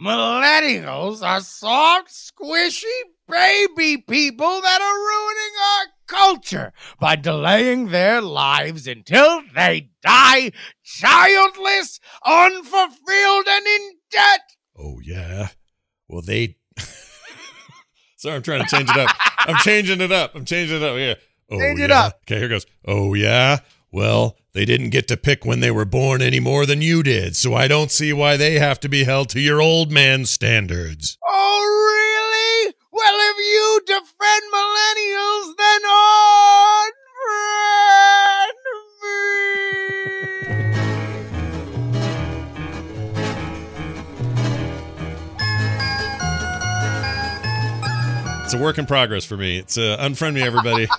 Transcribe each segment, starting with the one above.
millennials are soft, squishy baby people that are ruining our culture by delaying their lives until they die childless, unfulfilled, and in debt. Oh yeah. Well, they. Sorry, I'm trying to change it up. I'm changing it up. I'm changing it up. Yeah. Oh, Change yeah. it up. Okay, here goes. Oh yeah. Well, they didn't get to pick when they were born any more than you did, so I don't see why they have to be held to your old man standards. Oh, really? Well, if you defend millennials, then unfriend me. It's a work in progress for me. It's uh, unfriend me, everybody.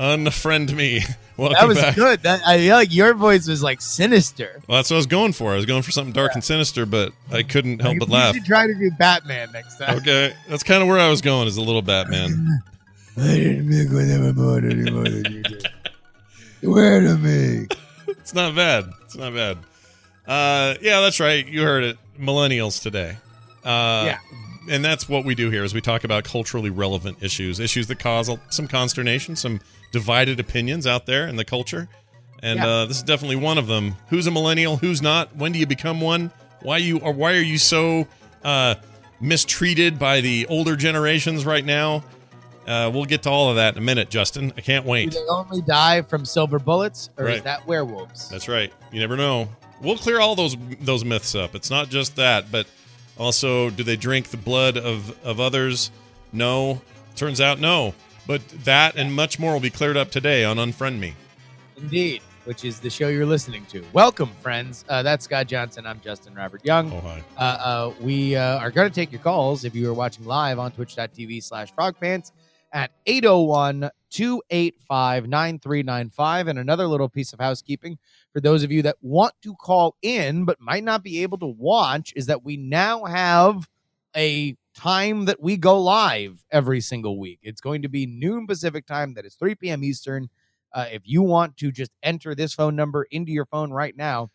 unfriend me. Welcome That was back. good. That, I feel like your voice was like sinister. Well, that's what I was going for. I was going for something dark and sinister, but I couldn't help but you laugh. should try to do Batman next time. Okay, that's kind of where I was going. Is a little Batman. I didn't make when they were born any than you did. Where to me. It's not bad. It's not bad. Uh, yeah, that's right. You heard it. Millennials today. Uh, Yeah. And that's what we do here is we talk about culturally relevant issues, issues that cause some consternation, some divided opinions out there in the culture. And Yeah. uh, this is definitely one of them. Who's a millennial? Who's not? When do you become one? Why you or why are you so uh, mistreated by the older generations right now? Uh, we'll get to all of that in a minute, Justin. I can't wait. Do they only die from silver bullets, or is that werewolves? That's right. You never know. We'll clear all those those myths up. It's not just that, but also, do they drink the blood of of others? No. Turns out, no. But that and much more will be cleared up today on Unfriend Me. Indeed, which is the show you're listening to. Welcome, friends. Uh, that's Scott Johnson. I'm Justin Robert Young. Oh hi. Uh, uh, we uh, are going to take your calls if you are watching live on twitch.tv slash frogpants at 801 285 9395. And another little piece of housekeeping for those of you that want to call in but might not be able to watch is that we now have a time that we go live every single week. It's going to be noon Pacific time, that is 3 p.m. Eastern. Uh, if you want to just enter this phone number into your phone right now,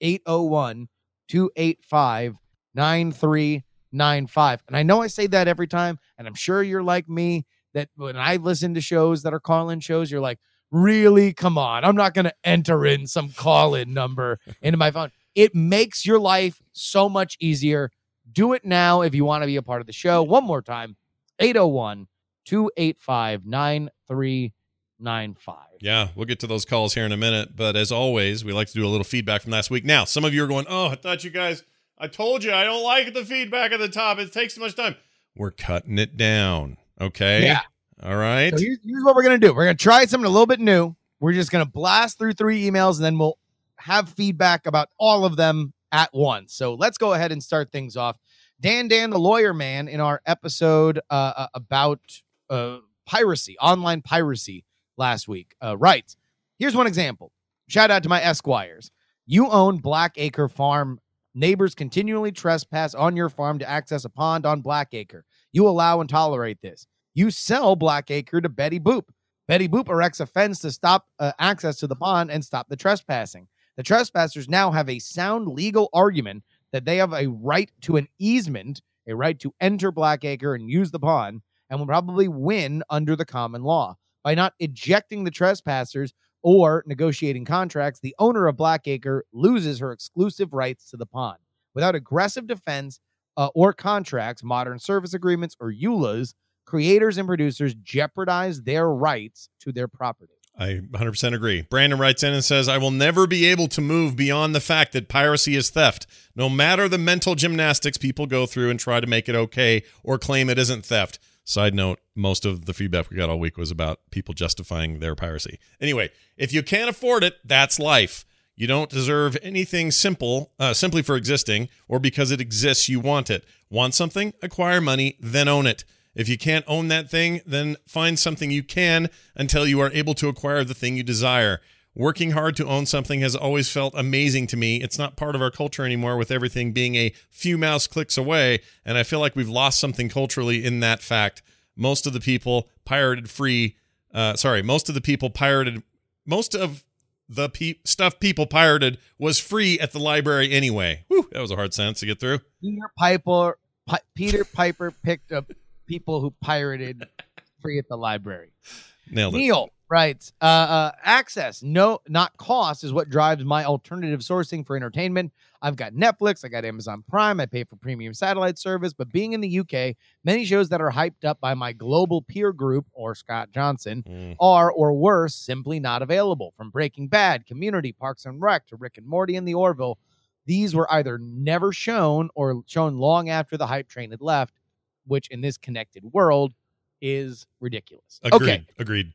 801 285 9395. And I know I say that every time, and I'm sure you're like me that when I listen to shows that are call in shows, you're like, really? Come on. I'm not going to enter in some call in number into my phone. It makes your life so much easier. Do it now if you want to be a part of the show. One more time 801 285 9395. Yeah, we'll get to those calls here in a minute. But as always, we like to do a little feedback from last week. Now, some of you are going, "Oh, I thought you guys. I told you I don't like the feedback at the top. It takes too much time." We're cutting it down. Okay. Yeah. All right. So here's, here's what we're gonna do. We're gonna try something a little bit new. We're just gonna blast through three emails and then we'll have feedback about all of them at once. So let's go ahead and start things off. Dan Dan, the lawyer man, in our episode uh, uh, about uh, piracy, online piracy last week, uh, writes, "Here's one example. Shout out to my Esquires. You own Blackacre Farm. Neighbors continually trespass on your farm to access a pond on Blackacre. You allow and tolerate this. You sell Blackacre to Betty Boop. Betty Boop erects a fence to stop uh, access to the pond and stop the trespassing. The trespassers now have a sound legal argument that they have a right to an easement, a right to enter Blackacre and use the pond, and will probably win under the common law. By not ejecting the trespassers or negotiating contracts, the owner of Blackacre loses her exclusive rights to the pond. Without aggressive defense uh, or contracts, modern service agreements, or EULAs, creators and producers jeopardize their rights to their property. I 100% agree. Brandon writes in and says, I will never be able to move beyond the fact that piracy is theft. No matter the mental gymnastics people go through and try to make it okay or claim it isn't theft. Side note, most of the feedback we got all week was about people justifying their piracy. Anyway, if you can't afford it, that's life. You don't deserve anything simple, uh, simply for existing, or because it exists, you want it. Want something? Acquire money, then own it. If you can't own that thing, then find something you can until you are able to acquire the thing you desire. Working hard to own something has always felt amazing to me. It's not part of our culture anymore, with everything being a few mouse clicks away. And I feel like we've lost something culturally in that fact. Most of the people pirated free, uh, sorry, most of the people pirated, most of the pe- stuff people pirated was free at the library anyway. Whew, that was a hard sentence to get through. Peter Piper, Pi- Peter Piper picked up people who pirated free at the library. Nailed it. Neil writes, uh, uh, access, no, not cost, is what drives my alternative sourcing for entertainment. I've got Netflix, I got Amazon Prime, I pay for premium satellite service, but being in the UK, many shows that are hyped up by my global peer group or Scott Johnson Mm. are, or worse, simply not available. From Breaking Bad, Community, Parks and Rec to Rick and Morty and The Orville, these were either never shown or shown long after the hype train had left, which in this connected world is ridiculous. Agreed. Okay. Agreed.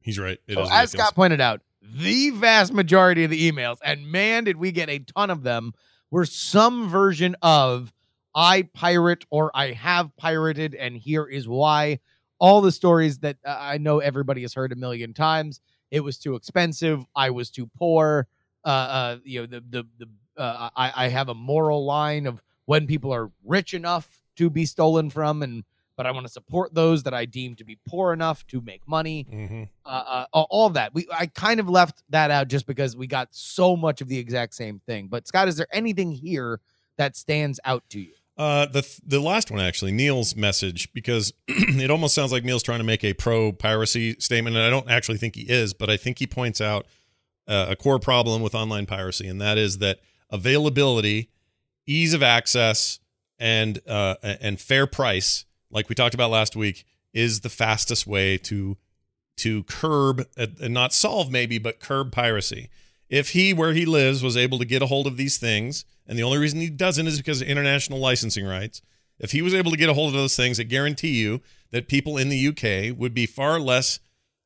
He's right. It is So as ridiculous. Scott pointed out, the vast majority of the emails, and man, did we get a ton of them, were some version of I pirate or I have pirated, and here is why. All the stories that uh, I know everybody has heard a million times. It was too expensive. I was too poor. Uh, uh, you know, the the the uh, I I have a moral line of when people are rich enough to be stolen from, and but I want to support those that I deem to be poor enough to make money Mhm. uh, uh, all all that. We I kind of left that out just because we got so much of the exact same thing. But Scott, is there anything here that stands out to you? Uh, the the last one actually, Neil's message, because it almost sounds like Neil's trying to make a pro piracy statement, and I don't actually think he is, but I think he points out uh, a core problem with online piracy, and that is that availability, ease of access, and uh, and fair price, like we talked about last week, is the fastest way to to curb uh, and not solve maybe, but curb piracy. If he, where he lives, was able to get a hold of these things, and the only reason he doesn't is because of international licensing rights. If he was able to get a hold of those things, I guarantee you that people in the UK would be far less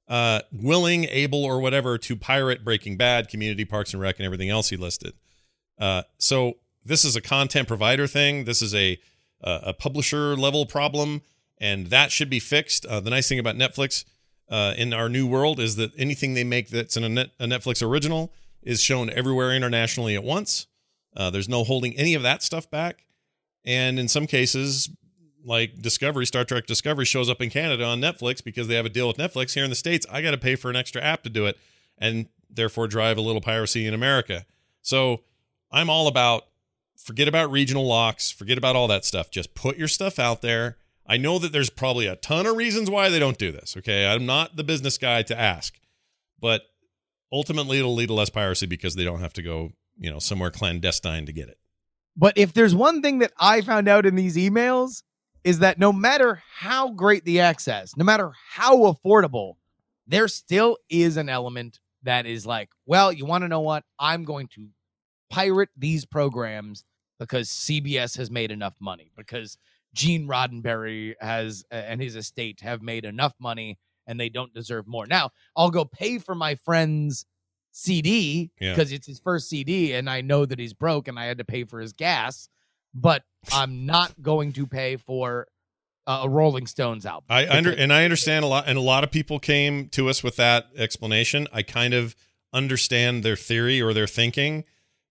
uh, willing, able, or whatever to pirate Breaking Bad, Community Parks and Rec, and everything else he listed. Uh, so this is a content provider thing. This is a a a publisher level problem, and that should be fixed. Uh, the nice thing about Netflix uh, in our new world is that anything they make that's in a, net, a Netflix original is shown everywhere internationally at once. Uh, there's no holding any of that stuff back, and in some cases, like Discovery, Star Trek Discovery shows up in Canada on Netflix because they have a deal with Netflix. Here in the states, I got to pay for an extra app to do it, and therefore drive a little piracy in America. So I'm all about forget about regional locks, forget about all that stuff. Just put your stuff out there. I know that there's probably a ton of reasons why they don't do this. Okay. I'm not the business guy to ask, but ultimately it'll lead to less piracy because they don't have to go, you know, somewhere clandestine to get it. But if there's one thing that I found out in these emails is that no matter how great the access, no matter how affordable, there still is an element that is like, well, you want to know what? I'm going to pirate these programs because CBS has made enough money, because Gene Roddenberry has and his estate have made enough money and they don't deserve more. Now, I'll go pay for my friend's CD Yeah. because it's his first CD and I know that he's broke and I had to pay for his gas, but I'm not going to pay for uh, a Rolling Stones album. I under and I understand a lot, and a lot of people came to us with that explanation. I kind of understand their theory or their thinking,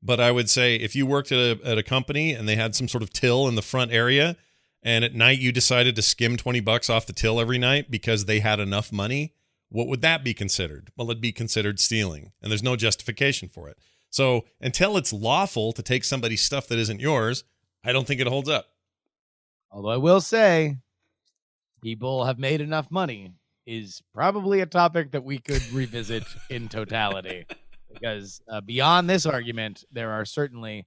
but I would say if you worked at a at a company and they had some sort of till in the front area, and at night you decided to skim twenty bucks off the till every night because they had enough money, what would that be considered? Well, it'd be considered stealing, and there's no justification for it. So until it's lawful to take somebody's stuff that isn't yours, I don't think it holds up. Although I will say, people have made enough money is probably a topic that we could revisit in totality. Because uh, beyond this argument, there are certainly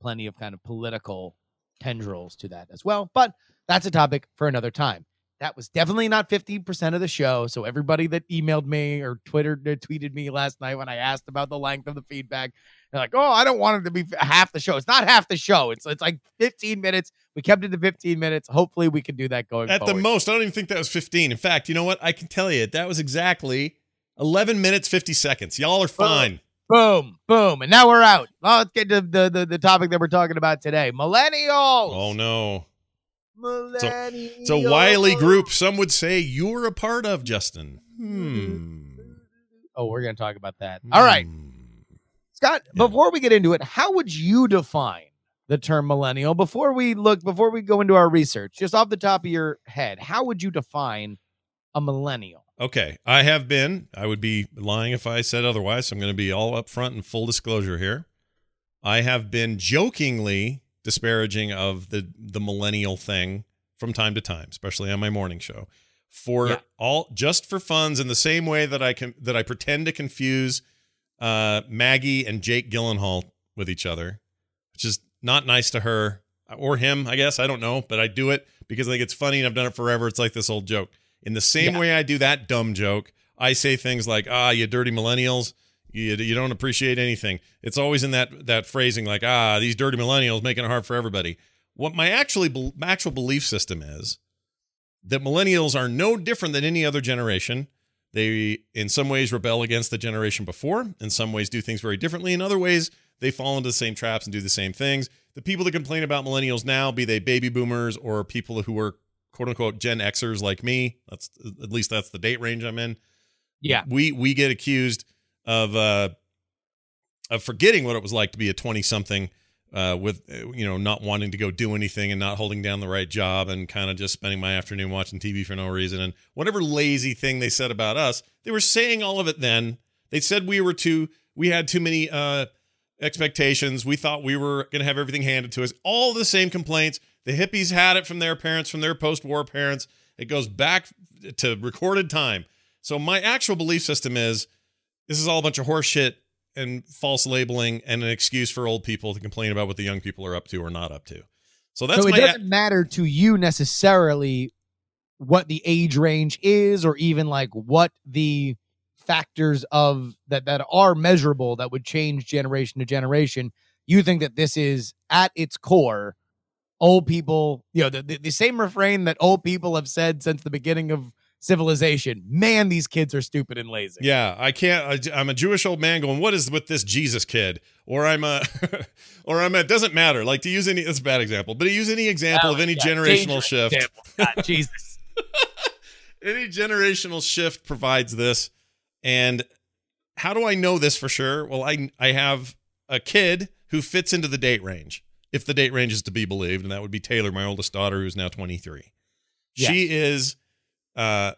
plenty of kind of political tendrils to that as well. But that's a topic for another time. That was definitely not 50% of the show. So everybody that emailed me or Twittered or tweeted me last night when I asked about the length of the feedback, they're like, "Oh, I don't want it to be half the show." It's not half the show. It's it's like 15 minutes. We kept it to 15 minutes. Hopefully, we can do that going forward. At the most, I don't even think that was 15. In fact, you know what? I can tell you that was exactly 11 minutes 50 seconds. Y'all are fine. Boom, boom, and now we're out. Well, let's get to the, the the topic that we're talking about today: millennials. Oh no. millennials. It's a wily group. Some would say you're a part of, Justin. Hmm. Oh, we're gonna talk about that. All right. Hmm. Scott, Yeah. before we get into it, how would you define the term millennial? Before we look, before we go into our research, just off the top of your head, how would you define a millennial? Okay, I have been. I would be lying if I said otherwise. So I'm going to be all upfront and full disclosure here. I have been jokingly disparaging of the the millennial thing from time to time, especially on my morning show, for Yeah. all just for funds in the same way that I can that I pretend to confuse uh, Maggie and Jake Gyllenhaal with each other, which is not nice to her or him, I guess. I don't know, but I do it because I think it's funny and I've done it forever. It's like this old joke. In the same Yeah. way I do that dumb joke, I say things like, "Ah, you dirty millennials." You, you don't appreciate anything. It's always in that that phrasing like, "Ah, these dirty millennials making it hard for everybody." What my actually actual belief system is that millennials are no different than any other generation. They, in some ways, rebel against the generation before. In some ways, do things very differently. In other ways, they fall into the same traps and do the same things. The people that complain about millennials now, be they baby boomers or people who are quote unquote Gen Xers like me, that's at least that's the date range I'm in. Yeah. we we get accused of uh of forgetting what it was like to be a 20 something uh with you know not wanting to go do anything and not holding down the right job and kind of just spending my afternoon watching TV for no reason. And whatever lazy thing they said about us they were saying all of it then. They said we were too we had too many uh expectations. We thought we were going to have everything handed to us. All the same complaints the hippies had it from their parents from their post-war parents. It goes back to recorded time. So my actual belief system is this is all a bunch of horse shit and false labeling and an excuse for old people to complain about what the young people are up to or not up to. So that's so it doesn't matter to you necessarily what the age range is or even like what the factors of that that are measurable that would change generation to generation. You think that this is at its core old people you know the, the, the same refrain that old people have said since the beginning of civilization man these kids are stupid and lazy Yeah, I can't. I, I'm a Jewish old man going, "What is with this Jesus kid?" Or I'm a, or I'm a. It doesn't matter. Like to use any. That's a bad example, but to use any example of oh, any Yeah, generational shift. God, jesus any generational shift provides this and how do i know this for sure well i i have a kid who fits into the date range if the date range is to be believed and that would be taylor my oldest daughter who's now 23 she is uh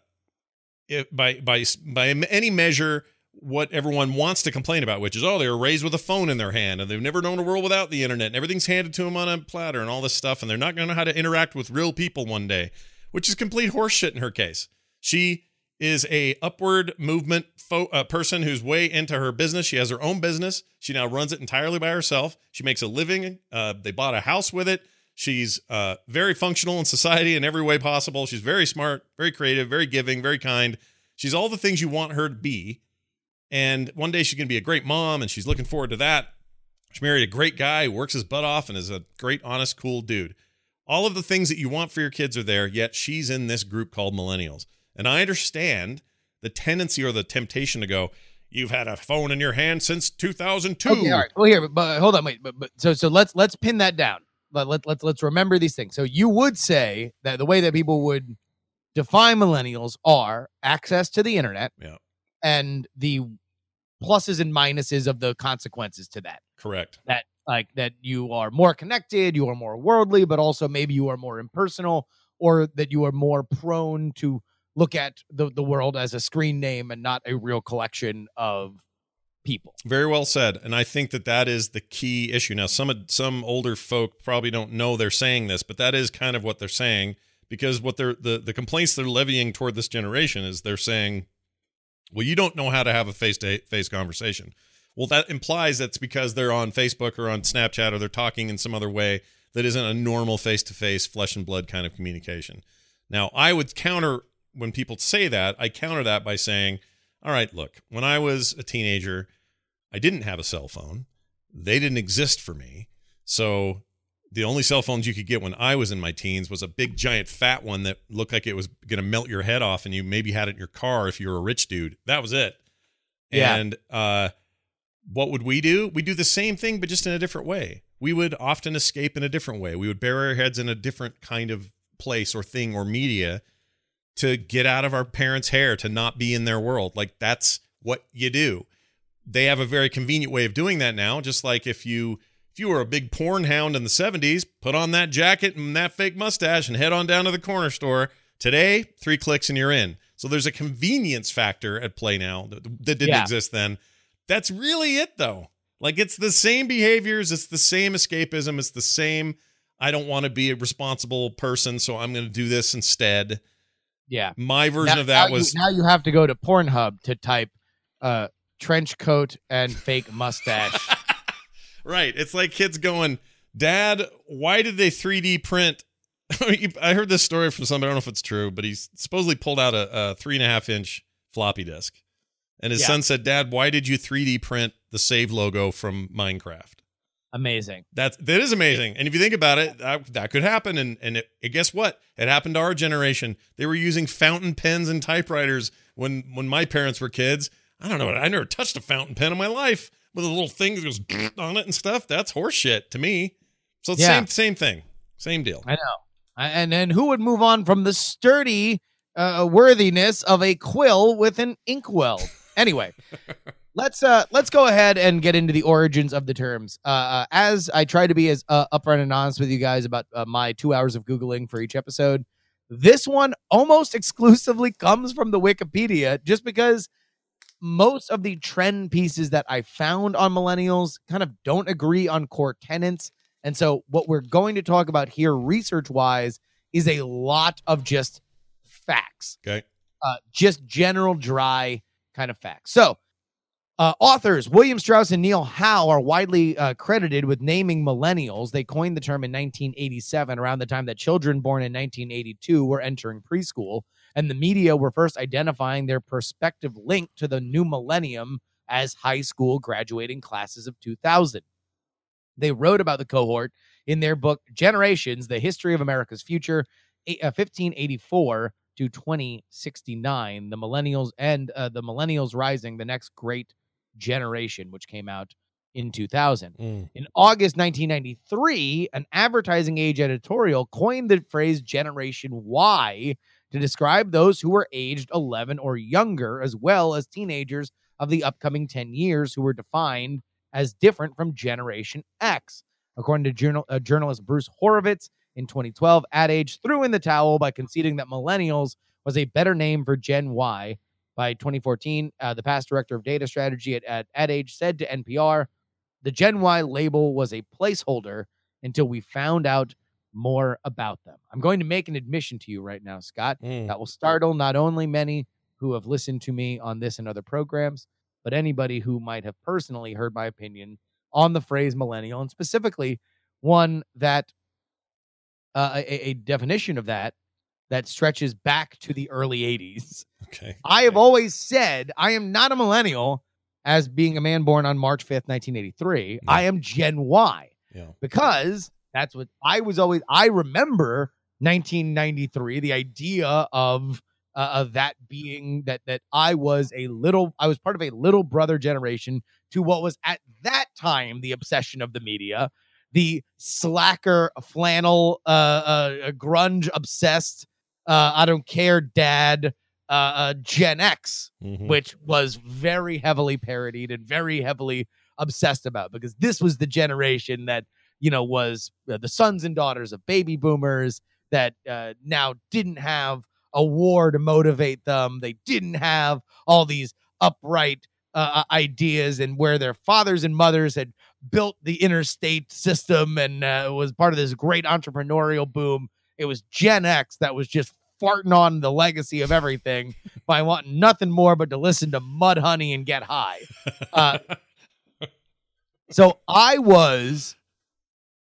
if, by by by any measure what everyone wants to complain about which is oh they were raised with a phone in their hand and they've never known a world without the internet and everything's handed to them on a platter and all this stuff and they're not going to know how to interact with real people one day which is complete horseshit in her case. She is a upward movement fo- uh, person who's way into her business. She has her own business. She now runs it entirely by herself. She makes a living. Uh, they bought a house with it. She's uh, very functional in society in every way possible. She's very smart, very creative, very giving, very kind. She's all the things you want her to be. And one day she's going to be a great mom, and she's looking forward to that. She married a great guy who works his butt off and is a great, honest, cool dude all of the things that you want for your kids are there, yet she's in this group called millennials. And I understand the tendency or the temptation to go, You've had a phone in your hand since 2002. Okay, all right. Well, here, but, but hold on, wait. But, but so so let's let's pin that down. Let, let let's let's remember these things. So you would say that the way that people would define millennials are access to the internet, Yeah. and the pluses and minuses of the consequences to that. Correct. That like that you are more connected, you are more worldly, but also maybe you are more impersonal, or that you are more prone to look at the the world as a screen name and not a real collection of people. Very well said. And I think that that is the key issue. Now, some some older folk probably don't know they're saying this, but that is kind of what they're saying because what they're the the complaints they're levying toward this generation is they're saying, "Well, you don't know how to have a face to face conversation." Well, that implies that's because they're on Facebook or on Snapchat or they're talking in some other way that isn't a normal face to face, flesh and blood kind of communication. Now, I would counter when people say that, I counter that by saying, all right, look, when I was a teenager, I didn't have a cell phone. They didn't exist for me. So the only cell phones you could get when I was in my teens was a big, giant, fat one that looked like it was going to melt your head off, and you maybe had it in your car if you were a rich dude. That was it. Yeah. And uh, what would we do? We do the same thing, but just in a different way. We would often escape in a different way. We would bury our heads in a different kind of place or thing or media to get out of our parents' hair, to not be in their world. Like that's what you do. They have a very convenient way of doing that now. Just like if you if you were a big porn hound in the 70s, put on that jacket and that fake mustache and head on down to the corner store. Today, three clicks and you're in. So there's a convenience factor at play now that, that didn't Yeah. exist then. That's really it though. Like it's the same behaviors, it's the same escapism, it's the same I don't want to be a responsible person, so I'm going to do this instead. Yeah. My version Now- of that now was you, now you have to go to Pornhub to type uh, trench coat and fake mustache. Right. It's like kids going, Dad, why did they 3D print? I heard this story from somebody. I don't know if it's true, but he's supposedly pulled out a, a three and a half inch floppy disk. And his Yeah. son said, Dad, why did you 3D print the save logo from Minecraft? Amazing. That's that is amazing. And if you think about it, that, that could happen. And and it, it- guess what? It happened to our generation. They were using fountain pens and typewriters when when my parents were kids. I don't know. I never touched a fountain pen in my life with a little thing that goes on it and stuff. That's horseshit to me. So it's Yeah. same same thing, same deal. I know. And then who would move on from the sturdy uh, worthiness of a quill with an inkwell? Anyway, let's uh let's go ahead and get into the origins of the terms. Uh, uh as I try to be as uh, upfront and honest with you guys about uh, my two hours of googling for each episode, this one almost exclusively comes from the Wikipedia, just because most of the trend pieces that I found on millennials kind of don't agree on core tenets. And so, what we're going to talk about here, research wise, is a lot of just facts, Okay. uh, just general dry kind of facts. So, uh, authors William Strauss and Neil Howe are widely uh, credited with naming millennials. They coined the term in 1987, around the time that children born in 1982 were entering preschool, and the media were first identifying their prospective link to the new millennium as high school graduating classes of 2000. They wrote about the cohort in their book Generations: The History of America's Future, eh, uh, 1584 to 2069. The millennials and uh, the millennials rising, the next great generation, which came out in 2000. Mm. In August 1993, an advertising age editorial coined the phrase Generation Y to describe those who were aged 11 or younger, as well as teenagers of the upcoming 10 years who were defined as different from Generation X. According to journal, uh, journalist Bruce Horovitz, in 2012, Ad Age threw in the towel by conceding that millennials was a better name for Gen Y. By 2014, uh, the past director of data strategy at, at Ad Age said to NPR, the Gen Y label was a placeholder until we found out more about them. I'm going to make an admission to you right now, Scott, Mm. that will startle not only many who have listened to me on this and other programs, but anybody who might have personally heard my opinion on the phrase millennial, and specifically one that uh, a, a definition of that that stretches back to the early 80s. Okay. I have always said I am not a millennial as being a man born on March 5th, 1983. Yeah. I am Gen Y Yeah. because that's what I was always. I remember 1993, the idea of uh, of that being that that I was a little, I was part of a little brother generation to what was at that time the obsession of the media, the slacker flannel, uh, uh grunge obsessed, uh, I don't care, dad, uh, uh Gen X Mhm. which was very heavily parodied and very heavily obsessed about because this was the generation that you know was uh, the sons and daughters of baby boomers that uh, now didn't have a war to motivate them. They didn't have all these upright uh, ideas and where their fathers and mothers had built the interstate system and uh, was part of this great entrepreneurial boom it was gen x that was just farting on the legacy of everything by wanting nothing more but to listen to Mudhoney and get high. Uh, so I was,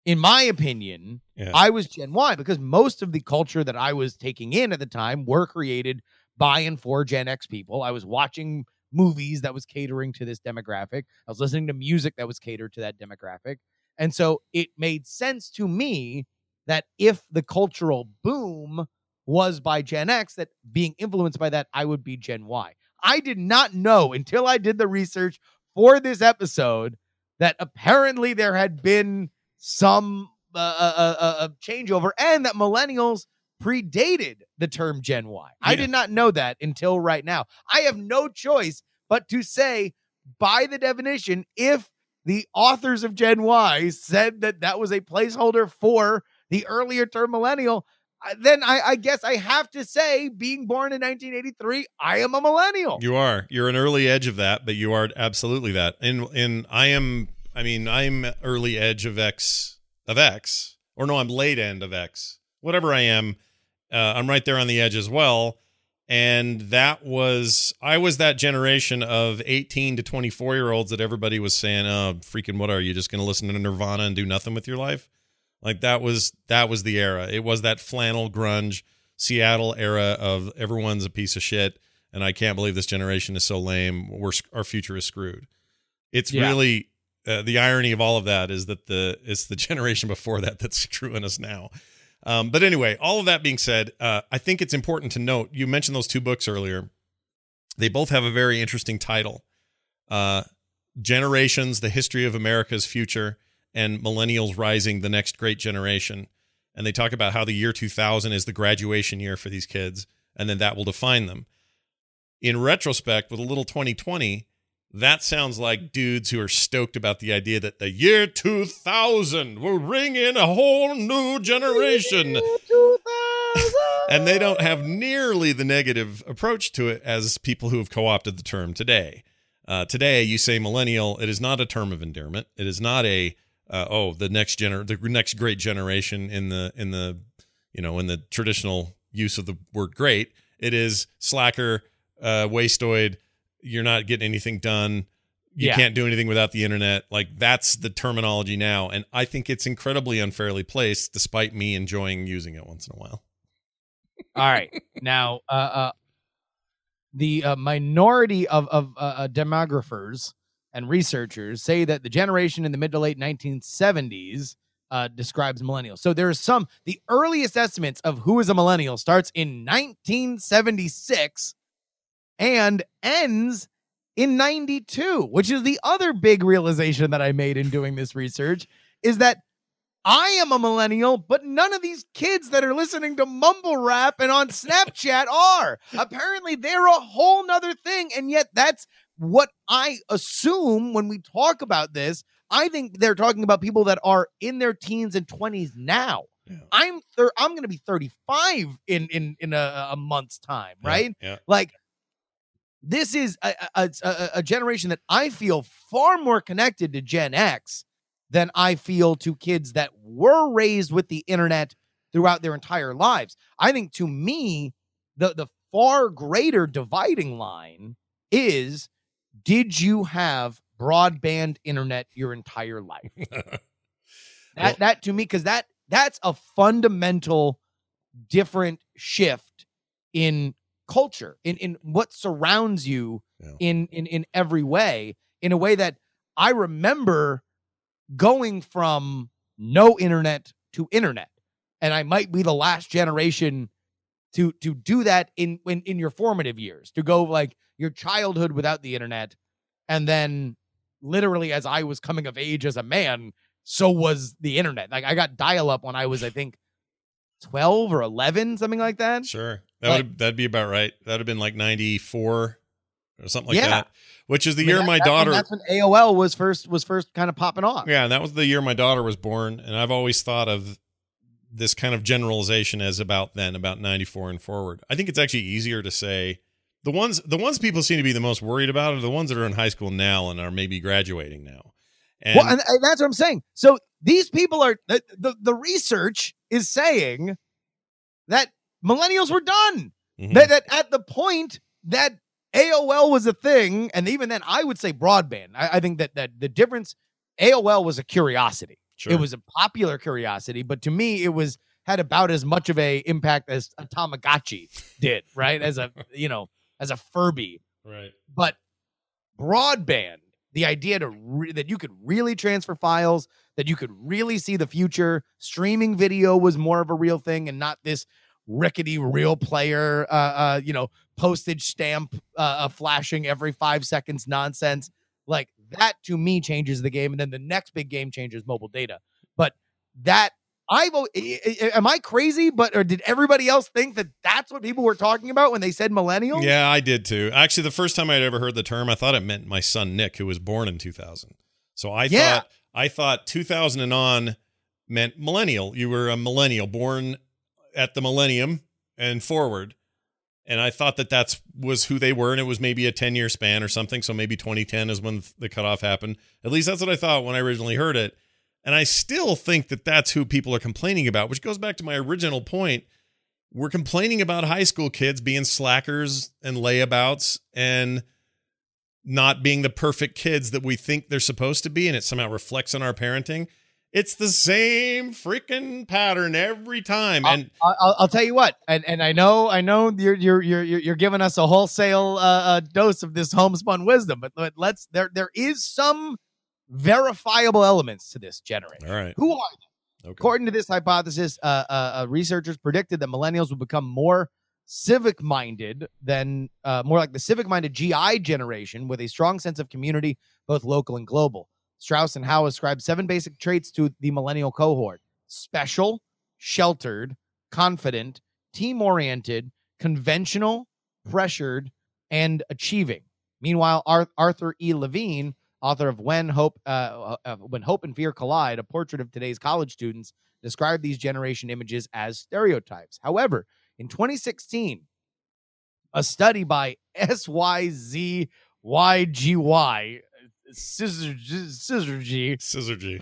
in my opinion, Yeah. I was Gen Y because most of the culture that I was taking in at the time were created by and for Gen X people. I was watching movies that was catering to this demographic. I was listening to music that was catered to that demographic. And so it made sense to me that if the cultural boom was by Gen X, that being influenced by that, I would be Gen Y. I did not know until I did the research for this episode that apparently there had been some uh, uh, uh, uh, changeover and that millennials predated the term Gen Y. I Yeah. did not know that until right now. I have no choice but to say, by the definition, if the authors of Gen Y said that that was a placeholder for the earlier term millennial, then I, I guess I have to say, being born in 1983, I am a millennial. You are. You're an early edge of that, but you are absolutely that. And and I am. I mean, I'm early edge of X of X, or no, I'm late end of X. Whatever I am, uh, I'm right there on the edge as well. And that was I was that generation of 18 to 24 year olds that everybody was saying, "Oh, freaking, what are you just going to listen to Nirvana and do nothing with your life?" Like that was that was the era. It was that flannel grunge Seattle era of everyone's a piece of shit, and I can't believe this generation is so lame. We're our future is screwed. It's Yeah. really uh, the irony of all of that is that the it's the generation before that that's screwing us now. Um, but anyway, all of that being said, uh, I think it's important to note. You mentioned those two books earlier. They both have a very interesting title. Uh, Generations: The History of America's Future and Millennials Rising: The Next Great Generation. And they talk about how the year 2000 is the graduation year for these kids, and then that will define them. In retrospect, with a little 2020, that sounds like dudes who are stoked about the idea that the year 2000 will ring in a whole new generation. And they don't have nearly the negative approach to it as people who have co opted the term today. Uh, today, you say millennial, it is not a term of endearment. It is not a, uh, oh, the next gener- the next great generation in the, in the, you know, in the traditional use of the word great. It is slacker, uh, wastoid. You're not getting anything done. You Yeah. can't do anything without the internet. Like that's the terminology now. And I think it's incredibly unfairly placed, despite me enjoying using it once in a while. All right. Now, uh, uh, the uh, minority of, of uh, uh, demographers and researchers say that the generation in the mid to late 1970s uh, describes millennials. So there is some, the earliest estimates of who is a millennial starts in 1976 and ends in 92, which is the other big realization that I made in doing this research is that I am a millennial, but none of these kids that are listening to mumble rap and on Snapchat are. Apparently, they're a whole nother thing. And yet, that's what I assume when we talk about this. I think they're talking about people that are in their teens and 20s now. Yeah. I'm thir- I'm going to be 35 in in in a, a month's time, right? Yeah. Like this is a, a, a generation that I feel far more connected to Gen X than I feel to kids that were raised with the internet throughout their entire lives. I think to me, the the far greater dividing line is did you have broadband internet your entire life? That Well- that to me, because that that's a fundamental different shift in culture, in in what surrounds you Yeah. in in in every way, in a way that I remember going from no internet to internet. And I might be the last generation to to do that in in, in your formative years, to go like your childhood without the internet, and then literally as I was coming of age as a man, so was the internet. Like I got dial up when I was, I think, twelve or eleven, something like that. Sure. That Like- would that'd be about right. That'd have been like 94 or something like Yeah. that. Which is the I mean, year that- my daughter That's when AOL was first was first kind of popping off. Yeah, and that was the year my daughter was born and I've always thought of this kind of generalization as about then about 94 and forward. I think it's actually easier to say the ones the ones people seem to be the most worried about are the ones that are in high school now and are maybe graduating now. And, well, and, and that's what I'm saying. So these people are the, the the research is saying that millennials were done. Mhm. That, that at the point that AOL was a thing, and even then, I would say broadband. I, I think that that the difference, AOL was a curiosity. Sure. It was a popular curiosity, but to me, it was had about as much of a impact as a Tamagotchi did, right? As a you know, as a Furby. Right. but broadband the idea to re- that you could really transfer files that you could really see the future streaming video was more of a real thing and not this rickety real player uh, uh you know postage stamp uh, uh flashing every five seconds nonsense. Like that to me changes the game and then the next big game changer is mobile data. But that I've al- i- i- am I crazy? But or did everybody else think that that's what people were talking about when they said millennial? Yeah, I did too. Actually, the first time I'd ever heard the term, I thought it meant my son Nick, who was born in 2000. So I Yeah. thought I thought 2000 and on meant millennial. You were a millennial, born at the millennium and forward. And I thought that that's was who they were, and it was maybe a ten year span or something. So maybe 2010 is when the cutoff happened. At least that's what I thought when I originally heard it. And I still think that that's who people are complaining about, which goes back to my original point. We're complaining about high school kids being slackers and layabouts and not being the perfect kids that we think they're supposed to be, and it somehow reflects on our parenting. It's the same freaking pattern every time. And I'll, I'll, I'll tell you what, and and I know I know you're you're you're you're giving us a wholesale uh, uh, dose of this homespun wisdom, but, but let's there there is some verifiable elements to this generation. all right, Who are they? okay. According to this hypothesis, uh, uh, uh, researchers predicted that millennials would become more civic minded than uh, more like the civic minded GI generation with a strong sense of community, both local and global. Strauss and Howe ascribed seven basic traits to the millennial cohort special, sheltered, confident, team oriented, conventional, pressured, and achieving. Meanwhile, Ar- Arthur E. Levine, author of When Hope uh, uh, When Hope and Fear Collide, a portrait of today's college students, described these generation images as stereotypes. However, in 2016, a study by SYZYGY, Scissor, Scissor G, Scissor G.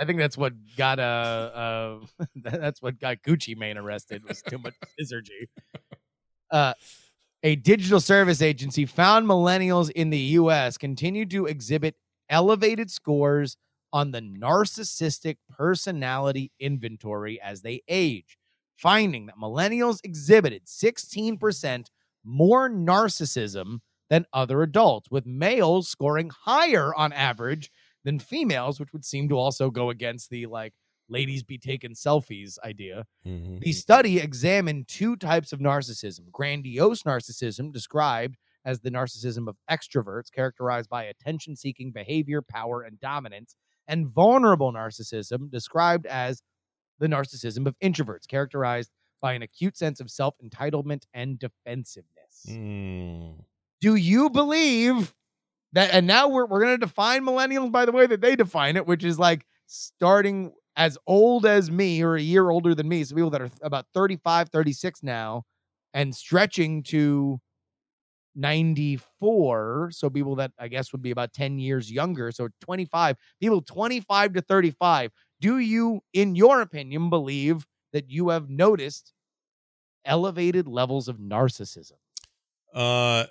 I think that's what got uh, uh that's what got Gucci Mane arrested was too much synergy. Uh, a digital service agency found millennials in the U.S. continue to exhibit elevated scores on the narcissistic personality inventory as they age, finding that millennials exhibited 16% more narcissism than other adults, with males scoring higher on average than females, which would seem to also go against the like ladies be taking selfies idea. Mhm. The study examined two types of narcissism grandiose narcissism, described as the narcissism of extroverts, characterized by attention seeking behavior, power, and dominance, and vulnerable narcissism, described as the narcissism of introverts, characterized by an acute sense of self entitlement and defensiveness. Mm. Do you believe that? And now we're, we're going to define millennials by the way that they define it, which is like starting as old as me or a year older than me. So people that are about 35, 36 now and stretching to 94. So people that I guess would be about 10 years younger. So 25, people 25 to 35. Do you, in your opinion, believe that you have noticed elevated levels of narcissism? Uh,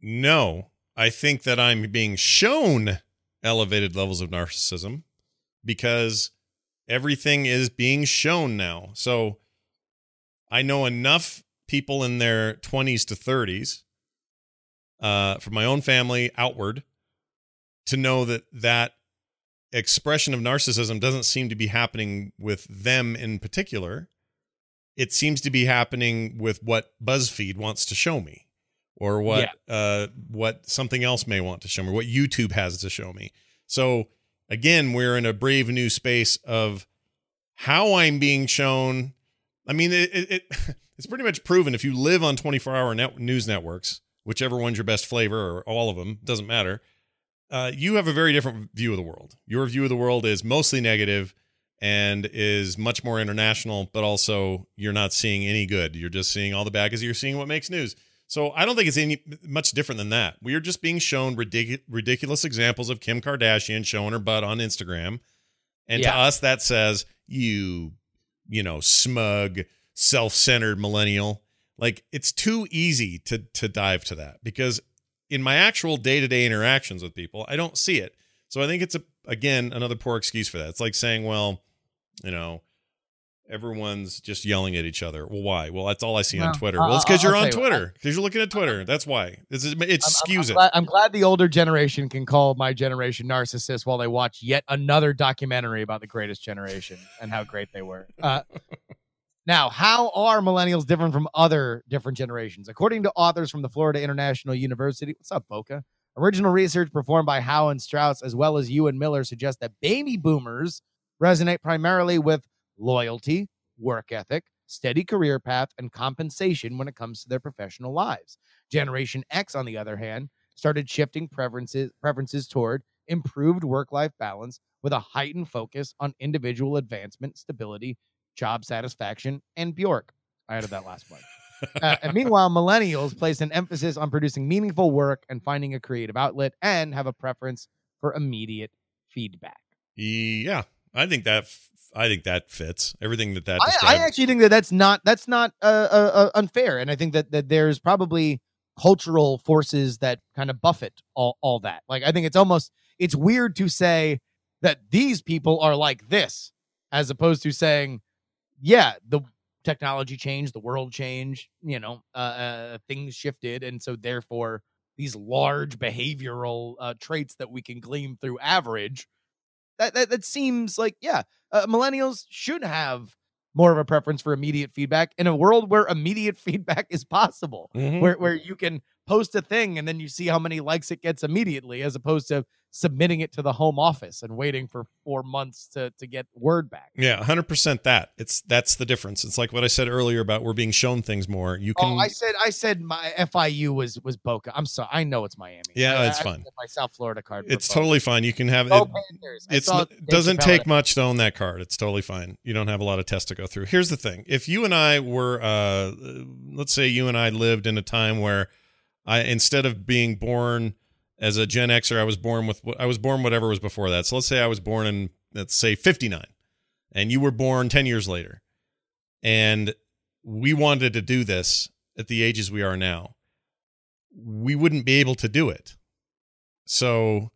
no, I think that I'm being shown elevated levels of narcissism because everything is being shown now. So I know enough people in their 20s to 30s uh, from my own family outward to know that that expression of narcissism doesn't seem to be happening with them in particular. It seems to be happening with what BuzzFeed wants to show me or what uh what something else may want to show me, what YouTube has to show me. So again, we're in a brave new space of how I'm being shown. I mean, it, it, it it's pretty much proven if you live on 24 hour net, news networks, whichever one's your best flavor or all of them, doesn't matter. Uh, you have a very different view of the world. Your view of the world is mostly negative and is much more international, but also you're not seeing any good. You're just seeing all the bad because you're seeing what makes news. So I don't think it's any much different than that. We are just being shown ridic- ridiculous examples of Kim Kardashian showing her butt on Instagram, and to us that says you, you know, smug, self-centered millennial. Like it's too easy to to dive to that because in my actual day-to-day interactions with people, I don't see it. So I think it's a again another poor excuse for that. It's like saying, well, you know, everyone's just yelling at each other. Well, why? Well, that's all I see on Twitter. Well, it's because you're on Yu Twitter. Because you're looking at Twitter. That's why. It's it I'm- I'm- skews I'm, it. glad, I'm glad the older generation can call my generation narcissist while they watch yet another documentary about the greatest generation and how great they were. Uh, now, how are millennials different from other different generations? According to authors from the Florida International University, what's up, Boca? Original research performed by Howe and Strauss, as well as you and Miller, suggests that baby boomers resonate primarily with loyalty, work ethic, steady career path, and compensation when it comes to their professional lives. Generation X, on the other hand, started shifting preferences preferences toward improved work-life balance with a heightened focus on individual advancement, stability, job satisfaction, and Bjork. I added that last one. uh, and meanwhile, millennials place an emphasis on producing meaningful work and finding a creative outlet and have a preference for immediate feedback. Yeah, I think that f- I think that fits everything that that. I, I actually think that that's not that's not uh, uh, uh, unfair, and I think that that there's probably cultural forces that kind of buffet all all that. Like I think it's almost it's weird to say that these people are like this, as opposed to saying, yeah, the technology changed, the world changed, you know, uh, uh, things shifted, and so therefore these large behavioral uh, traits that we can glean through average. That, that that seems like yeah, uh, millennials should have more of a preference for immediate feedback in a world where immediate feedback is possible, Mhm. where where you can post a thing and then you see how many likes it gets immediately, as opposed to submitting it to the home office and waiting for four months to to get word back. Yeah, hundred percent. That it's that's the difference. It's like what I said earlier about we're being shown things more. You can. Oh, I said I said my FIU was was Boca. I'm sorry, I know it's Miami. Yeah, I- it's I fine. put My South Florida card. it's Boca. totally fine. You can have it. It's Dave doesn't take much to own that card. It's totally fine. You don't have a lot of tests to go through. Here's the thing: if you and I were, uh, let's say, you and I lived in a time where I, instead of being born as a Gen Xer, I was born with I was born whatever was before that. So let's say I was born in let's say 59, and you were born 10 years later, and we wanted to do this at the ages we are now, we wouldn't be able to do it. So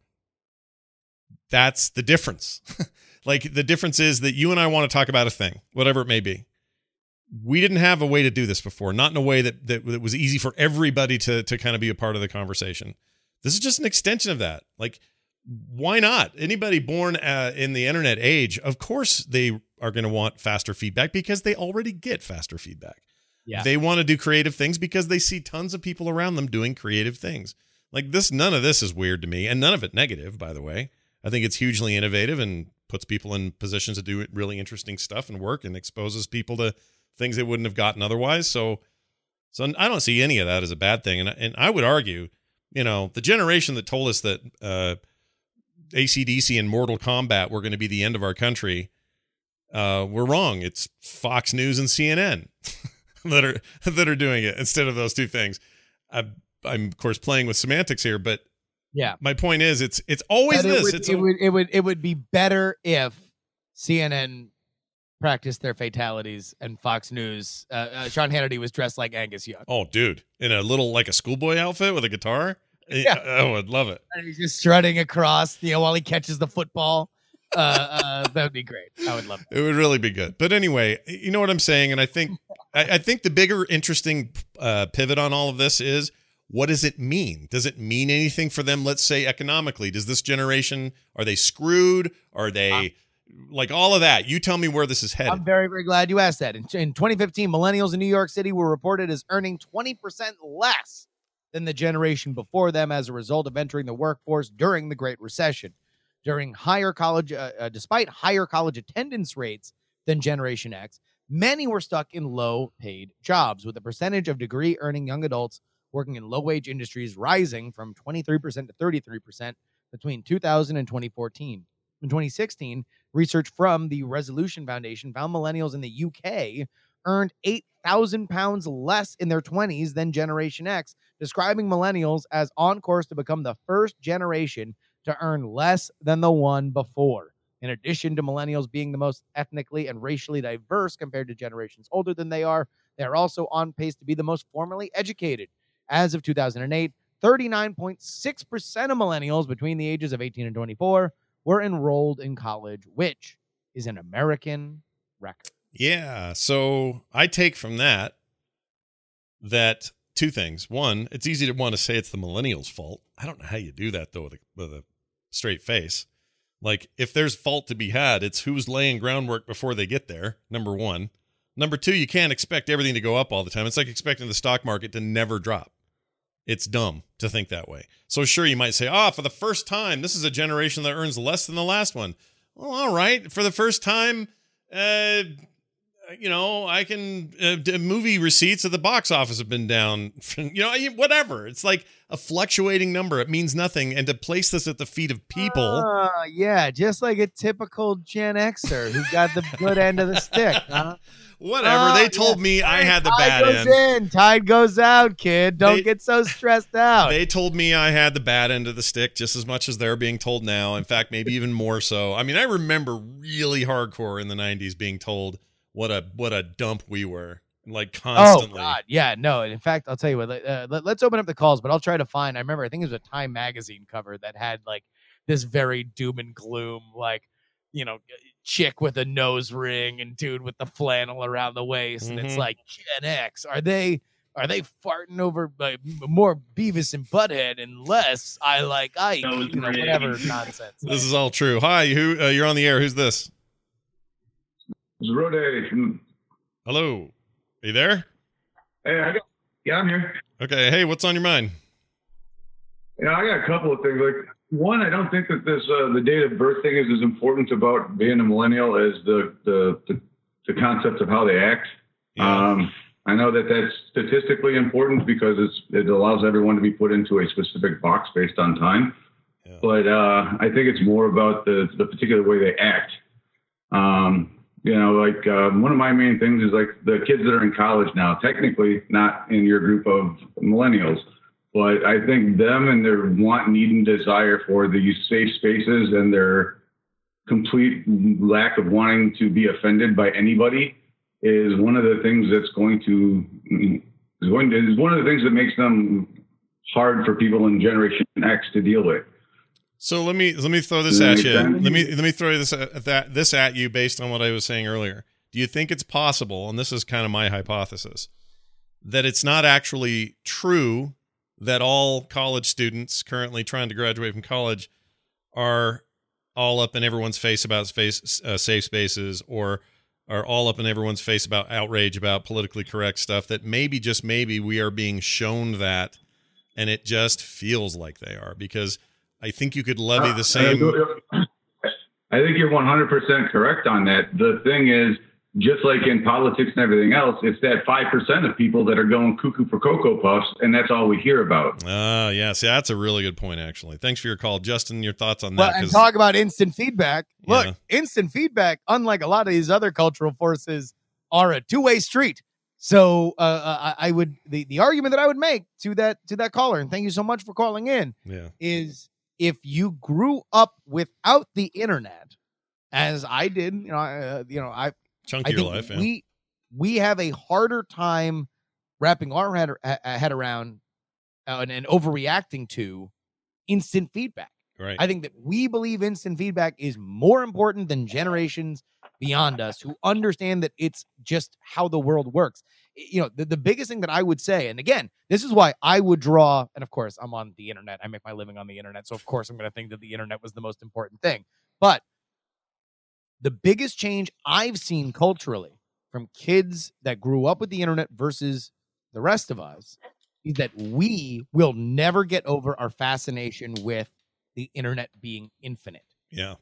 that's the difference. like the difference is that you and I want to talk about a thing, whatever it may be. We didn't have a way to do this before, not in a way that that, that was easy for everybody to to kind of be a part of the conversation. This is just an extension of that. Like why not? Anybody born uh, in the internet age, of course they are going to want faster feedback because they already get faster feedback. Yeah. They want to do creative things because they see tons of people around them doing creative things. Like this, none of this is weird to me, and none of it negative, by the way. I think it's hugely innovative and puts people in positions to do really interesting stuff and work and exposes people to things they wouldn't have gotten otherwise. So, so I don't see any of that as a bad thing. And and I would argue, you know, the generation that told us that uh, ACDC and Mortal Kombat were going to be the end of our country, uh, we're wrong. It's Fox News and CNN that are that are doing it instead of those two things. I, I'm of course playing with semantics here, but Yeah. my point is, it's it's always That it this. would, it, would, it would it would be better if CNN practiced their fatalities and Fox News. Uh, uh, Sean Hannity was dressed like Angus Young, oh, dude, in a little like a schoolboy outfit with a guitar. Yeah. Oh, I'd love it. and he's just strutting across, you know, while he catches the football. Uh, uh, that would be great. I would love. That. It would really be good. But anyway, you know what I'm saying, and I think I, I think the bigger interesting uh, pivot on all of this is what does it mean? Does it mean anything for them? Let's say economically, does this generation are they screwed? Are they like all of that? You tell me where this is headed. I'm very very glad you asked that. In, in 2015, millennials in New York City were reported as earning 20 percent less than the generation before them as a result of entering the workforce during the Great Recession. During higher college, uh, uh, despite higher college attendance rates than Generation X, many were stuck in low paid jobs, with the percentage of degree earning young adults working in low wage industries rising from 23% to 33% between 2000 and 2014. In 2016, research from the Resolution Foundation found millennials in the UK earned 8,000 pounds less in their 20s than Generation X, describing millennials as on course to become the first generation to earn less than the one before. In addition to millennials being the most ethnically and racially diverse compared to generations older than they are, they are also on pace to be the most formally educated. As of 2008, 39.6% of millennials between the ages of 18 and 24 were enrolled in college, which is an American record. Yeah. So I take from that that two things. One, it's easy to want to say it's the millennials' fault. I don't know how you do that though with a, with a straight face. Like if there's fault to be had, it's who's laying groundwork before they get there. Number one. Number two, you can't expect everything to go up all the time. It's like expecting the stock market to never drop. It's dumb to think that way. So sure, you might say, "Ah, for the first time, this is a generation that earns less than the last one." Well, all right. For the first time, uh, you know, I can uh, movie receipts at the box office have been down. You know, whatever. It's like a fluctuating number. It means nothing. And to place this at the feet of people, Uh, yeah, just like a typical Gen Xer who got the good end of the stick. Huh? whatever. Oh, they told me I had the bad end. Tide goes end. in, tide goes out, kid. Don't They- get so stressed out. They told me I had the bad end of the stick just as much as they're being told now. In fact, maybe even more so. I mean, I remember really hardcore in the '90s being told what a what a dump we were, like constantly. Oh God, yeah, no. In fact, I'll tell you what. Uh, let, us open up the calls, but I'll try to find. I remember, I think it was a Time magazine cover that had like this very doom and gloom, like you know, chick with a nose ring and dude with the flannel around the waist, and it's Mhm. like Gen X. Are they? Are they farting over like, more Beavis and Butthead and less I like I You know, whatever nonsense. This is all true. Hi, who? Uh, you're on the air. Who's this? It's. Hmm. Hello. Are you there? Hey, I got, yeah, I'm here. Okay. Hey, what's on your mind? You know, I got a couple of things. Like one, I don't think that this uh, the date of birth thing is as important about being a millennial as the the the, the concept of how they act. Um, I know that that's statistically important because it's, it allows everyone to be put into a specific box based on time. Yeah. But uh, I think it's more about the, the particular way they act. Um, you know, like um, one of my main things is like the kids that are in college now, technically not in your group of millennials, but I think them and their want, need, and desire for these safe spaces and their complete lack of wanting to be offended by anybody is one of the things that's going to is going to is one of the things that makes them hard for people in Generation X to deal with. So let me let me throw this at you. Let me let me throw this at that this at you based on what I was saying earlier. Do you think it's possible, and this is kind of my hypothesis, that it's not actually true that all college students currently trying to graduate from college are all up in everyone's face about space, uh, safe spaces or are all up in everyone's face about outrage about politically correct stuff that maybe just maybe we are being shown that and it just feels like they are because I think you could levy the same I think you're 100% correct on that. The thing is, just like in politics and everything else, it's that 5% of people that are going cuckoo for Cocoa Puffs, and that's all we hear about. Ah, yeah. See, that's a really good point, actually. Thanks for your call, Justin. Your thoughts on Well, that? and 'cause- talk about instant feedback. Look, Yeah. instant feedback, unlike a lot of these other cultural forces, are a two-way street. So uh, uh, I I would the, the argument that I would make to that to that caller, and thank you so much for calling in, yeah, is if you grew up without the internet, as I did, you know, uh, you know, I chunk I your think life. Yeah. we we have a harder time wrapping our head, head around uh, and, and overreacting to instant feedback. right. I think that we believe instant feedback is more important than generations beyond us who understand that it's just how the world works. You know, the, the biggest thing that I would say, and again, this is why I would draw, and of course, I'm on the internet. I make my living on the internet. So, of course, I'm going to think that the internet was the most important thing. But the biggest change I've seen culturally from kids that grew up with the internet versus the rest of us is that we will never get over our fascination with the internet being infinite. yeah.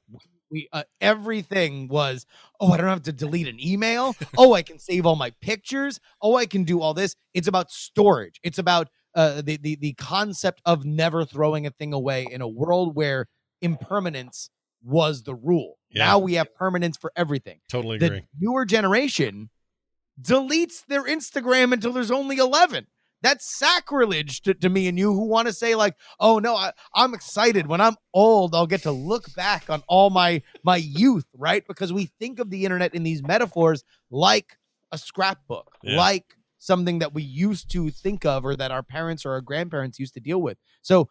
We uh, everything was, oh, I don't have to delete an email. oh, I can save all my pictures. Oh, I can do all this. It's about storage. It's about uh, the the the concept of never throwing a thing away in a world where impermanence was the rule. Yeah. Now we have permanence for everything Totally agree. the newer generation deletes their Instagram until there's only 11. That's sacrilege to, to me and you who want to say like, oh no, I, I'm excited. When I'm old, I'll get to look back on all my my youth, right? Because we think of the internet in these metaphors like a scrapbook, Yeah. like something that we used to think of or that our parents or our grandparents used to deal with. So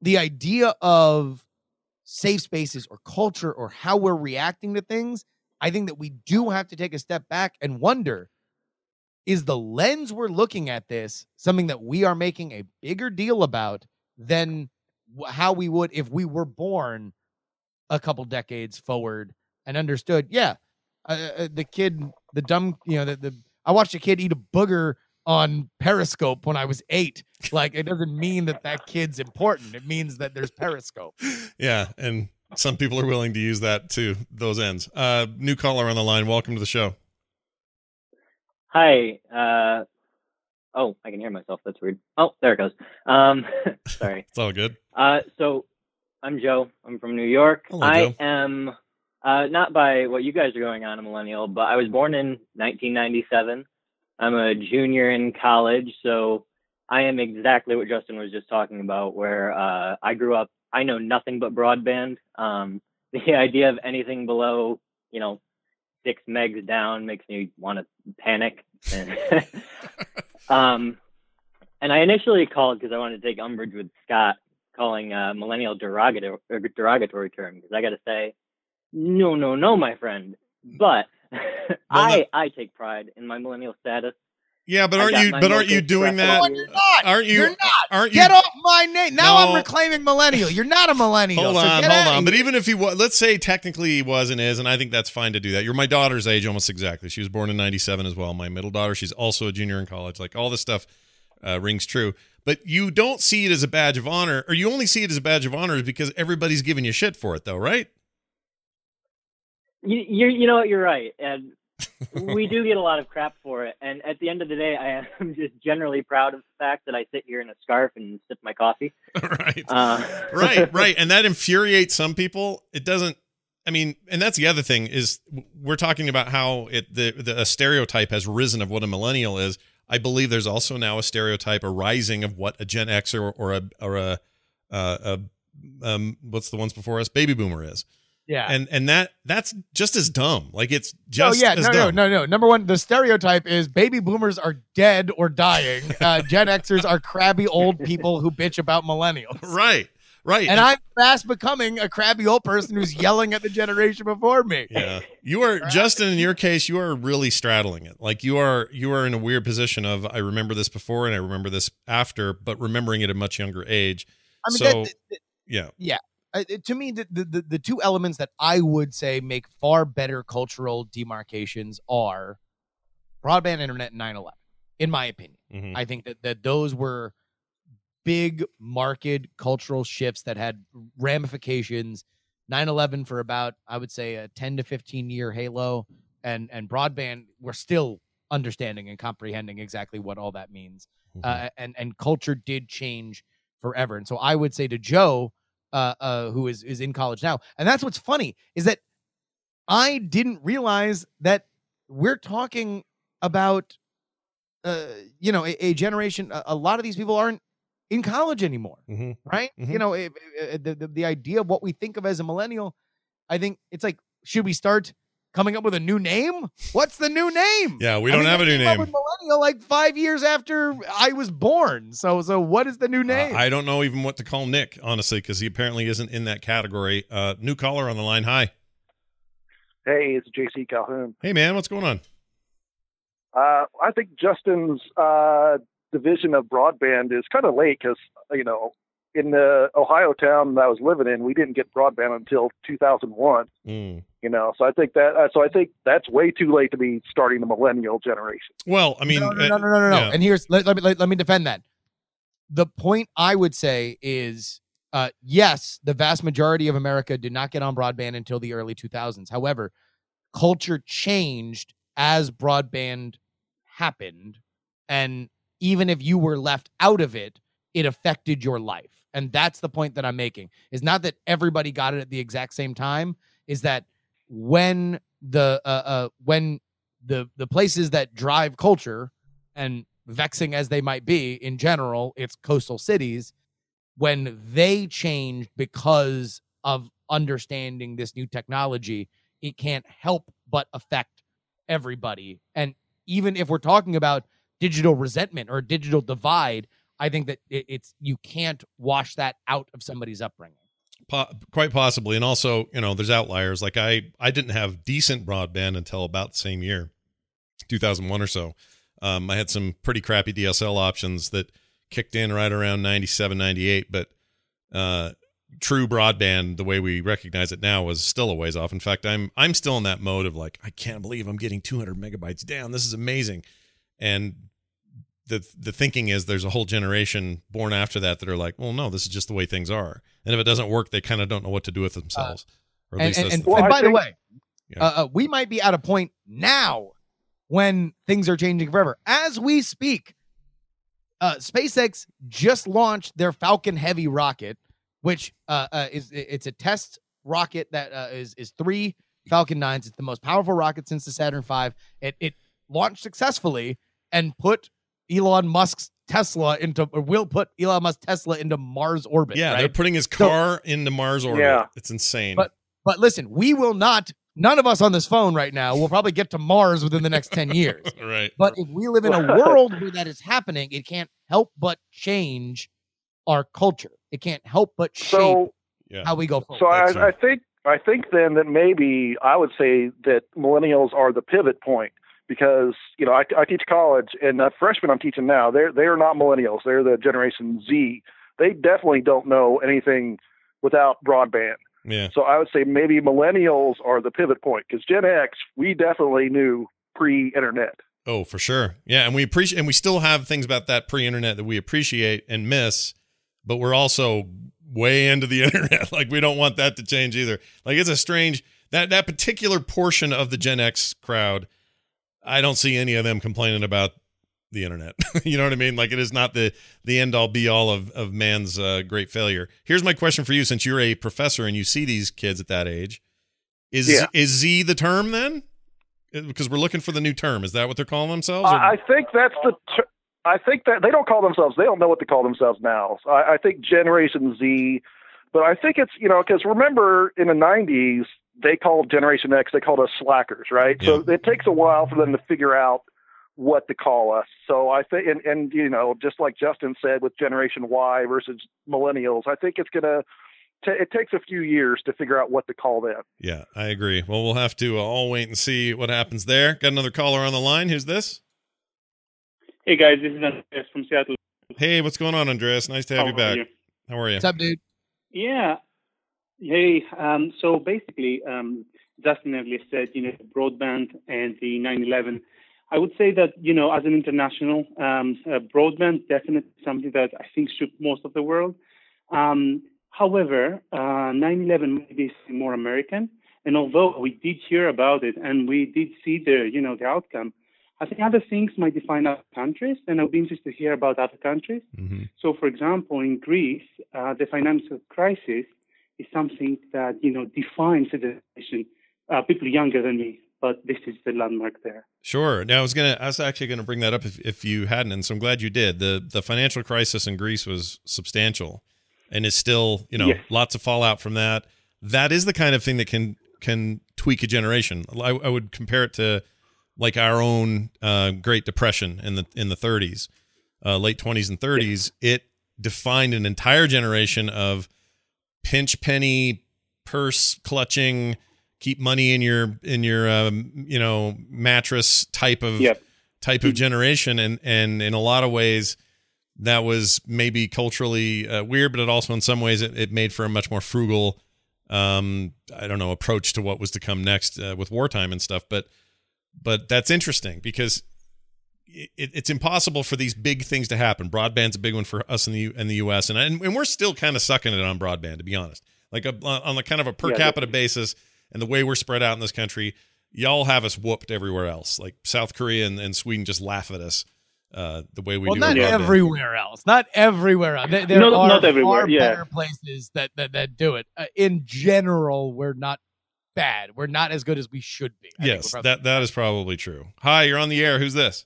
the idea of safe spaces or culture or how we're reacting to things, I think that we do have to take a step back and wonder is the lens we're looking at this something that we are making a bigger deal about than how we would if we were born a couple decades forward and understood, yeah, uh, uh, the kid, the dumb, you know, the, the I watched a kid eat a booger on Periscope when I was eight. Like, it doesn't mean that that kid's important. It means that there's Periscope. Yeah, and some people are willing to use that to those ends. Uh, new caller on the line. Welcome to the show. Hi. Uh, oh, I can hear myself. That's weird. Oh, there it goes. Um, sorry. It's all good. Uh, so I'm Joe. I'm from New York. Hello, I Joe. am uh, not by what you guys are going on a millennial, but I was born in 1997. I'm a junior in college, so I am exactly what Justin was just talking about. Where uh, I grew up, I know nothing but broadband. Um, the idea of anything below, you know, six megs down makes me want to panic. um, and I initially called because I wanted to take umbrage with Scott calling uh, millennial derogatory derogatory term because I got to say, no, no, no, my friend. But I I take pride in my millennial status. Yeah, but aren't you? But aren't you doing that? No, you're not. Aren't you? You're not. Aren't you? Get off my name. Now No. I'm reclaiming millennial. You're not a millennial. Hold so on, get hold on. But even if he was, let's say technically he was and is, and I think that's fine to do that. You're my daughter's age almost exactly. She was born in 97 as well. My middle daughter, she's also a junior in college. Like all this stuff uh, rings true. But you don't see it as a badge of honor, or you only see it as a badge of honor because everybody's giving you shit for it, though, right? You, you you know what? You're right, and we do get a lot of crap for it. And at the end of the day, I am just generally proud of the fact that I sit here in a scarf and sip my coffee. right. Uh, right, right, and that infuriates some people. It doesn't. I mean, and that's the other thing is we're talking about how it the the a stereotype has risen of what a millennial is. I believe there's also now a stereotype, a rising of what a Gen X or or a or a uh, a um what's the ones before us baby boomer is, yeah. and and that that's just as dumb. Like it's just Oh just yeah, as no, no, dumb. no, no. Number one, the stereotype is baby boomers are dead or dying. Uh, Gen Xers are crabby old people who bitch about millennials. Right, right, And I'm fast becoming a crabby old person who's yelling at the generation before me. Yeah. You are Justin in your case, you are really straddling it. Like you are you are in a weird position of I remember this before and I remember this after, but remembering it at a much younger age. I mean, So- that, that- Yeah. Uh, to me, the, the, the, two elements that I would say make far better cultural demarcations are broadband internet and 9 11, in my opinion. Mhm. I think that, that those were big market cultural shifts that had ramifications. 9/11 for about I would say a 10 to 15 year halo and and broadband we're still understanding and comprehending exactly what all that means. Mhm. Uh, and and culture did change forever. And so I would say to Joe uh, uh, who is is in college now. And that's what's funny is that I didn't realize that we're talking about uh, you know, a, a generation. A, a lot of these people aren't in college anymore, Mhm. right? Mhm. You know, it, it- the, the the idea of what we think of as a millennial, I think it's like, should we start coming up with a new name? What's the new name? Yeah, we don't mean, have a they new came up name. with millennial like five years after I was born. So, so what is the new Uh, name? I don't know even what to call Nick, honestly, because he apparently isn't in that category. Uh, new caller on the line. Hi. Hey, it's JC Calhoun. Hey man, what's going on? Uh, I think Justin's uh, division of broadband is kind of late because, you know, in the Ohio town that I was living in, we didn't get broadband until 2001. Mm. You know, so I think that uh, so I think that's way too late to be starting the millennial generation. Well, I mean, no, no, uh, no, no, no, no. no. yeah. And here's let, let me let, let me defend that. The point I would say is uh, yes, the vast majority of America did not get on broadband until the early 2000s. However, culture changed as broadband happened, and even if you were left out of it, it affected your life. And that's the point that I'm making. Is not that everybody got it at the exact same time. Is that when the uh, uh when the the places that drive culture and vexing as they might be in general it's coastal cities when they changed because of understanding this new technology it can't help but affect everybody and even if we're talking about digital resentment or digital divide i think that it, it's you can't wash that out of somebody's upbringing. Po- quite possibly and also you know there's outliers. Like i i didn't have decent broadband until about the same year 2001 or so. Um, i had some pretty crappy dsl options that kicked in right around 97 98 but uh, true broadband the way we recognize it now was still a ways off. In fact i'm i'm still in that mode of like i can't believe i'm getting 200 megabytes down. This is amazing. And the the thinking is there's a whole generation born after that that are like, well, no, this is just the way things are, and if it doesn't work, they kind of don't know what to do with themselves. or at and, least and, and, the Well, and I by the way Yeah. uh, uh, we might be at a point now when things are changing forever. As we speak, uh, SpaceX just launched their Falcon Heavy rocket, which uh, uh, is it's a test rocket that uh, is is three Falcon 9s. It's the most powerful rocket since the Saturn V. It it launched successfully and put Elon Musk's Tesla into or will put Elon Musk Tesla into Mars orbit. Yeah, right? they're putting his car into Mars orbit. Yeah. It's insane. But- But listen, we will not. None of us on this phone right now will probably get to Mars within the next ten years. right. But if we live in a world where that is happening, it can't help but change our culture. It can't help but shape So Yeah. how we go forward. So That's I, I think I think then that maybe I would say that millennials are the pivot point because you know I, I teach college and the freshmen I'm teaching now they're they're not millennials they're the Generation Z they definitely don't know anything without broadband yeah. so I would say maybe millennials are the pivot point because Gen X we definitely knew pre-internet Oh, for sure. Yeah, and we appreciate and we still have things about that pre-internet that we appreciate and miss, but we're also way into the internet. like we don't want that to change either. Like it's a strange that that particular portion of the Gen X crowd, I don't see any of them complaining about the internet. you know what I mean? Like it is not the the end all be all of of man's uh, great failure. Here's my question for you since you're a professor and you see these kids at that age. Is Yeah. is Z the term then? Because we're looking for the new term. Is that what they're calling themselves? or- I, think that's the. Ter- I think that they don't call themselves. They don't know what to call themselves now. So I, I think Generation Z, but I think it's you know because remember in the '90s they called Generation X. They called us slackers, right? So it takes a while for them to figure out what to call us. So I think, and, and you know, just like Justin said with Generation Y versus Millennials, I think it's gonna. T- it takes a few years to figure out what to call them. Yeah, I agree. Well, we'll have to uh, all wait and see what happens there. Got another caller on the line. Who's this? Hey guys, this is Andres from Seattle. Hey, what's going on, Andreas? Nice to have How you back. are you? How are you? What's up, dude? Yeah. Hey, um, so basically, um, Justin earlier said, you know, broadband and the 9/11. I would say that, you know, as an international, um, uh, broadband definitely something that I think shook most of the world. Um, however, uh, 9/11 maybe is more American, and although we did hear about it and we did see the, you know, the outcome, I think other things might define other countries, and I'd be interested to hear about other countries. hmm So, for example, in Greece, uh, the financial crisis is something that you know defines a generation. Uh, people younger than me, but this is the landmark there. Sure. Now I was gonna. I was actually gonna bring that up if, if you hadn't, and so I'm glad you did. the The financial crisis in Greece was substantial, and is still, you know, Yes. lots of fallout from that. That is the kind of thing that can can tweak a generation. I, I would compare it to like our own uh, Great Depression in the in the 30s, uh, late 20s and 30s. It defined an entire generation of pinch penny, purse clutching, keep money in your in your um, you know mattress type of Yep. type of generation, and and in a lot of ways. That was maybe culturally uh, weird, but it also, in some ways, it, it made for a much more frugal, um, I don't know, approach to what was to come next uh, with wartime and stuff. But but that's interesting because it, it's impossible for these big things to happen. Broadband's a big one for us in the in the U.S. and and, and we're still kind of sucking it on broadband, to be honest. Like a, on a kind of a per Yeah, capita basis, and the way we're spread out in this country, y'all have us whooped everywhere else. Like South Korea and, and Sweden just laugh at us uh, the way we well, do. not with broadband. everywhere else. Not everywhere else. There, there No, are not everywhere, far yeah. better places that, that that do it. Uh, in general, we're not bad. We're not as good as we should be. I Yes, that that is probably true. Hi, you're on the air. Who's this?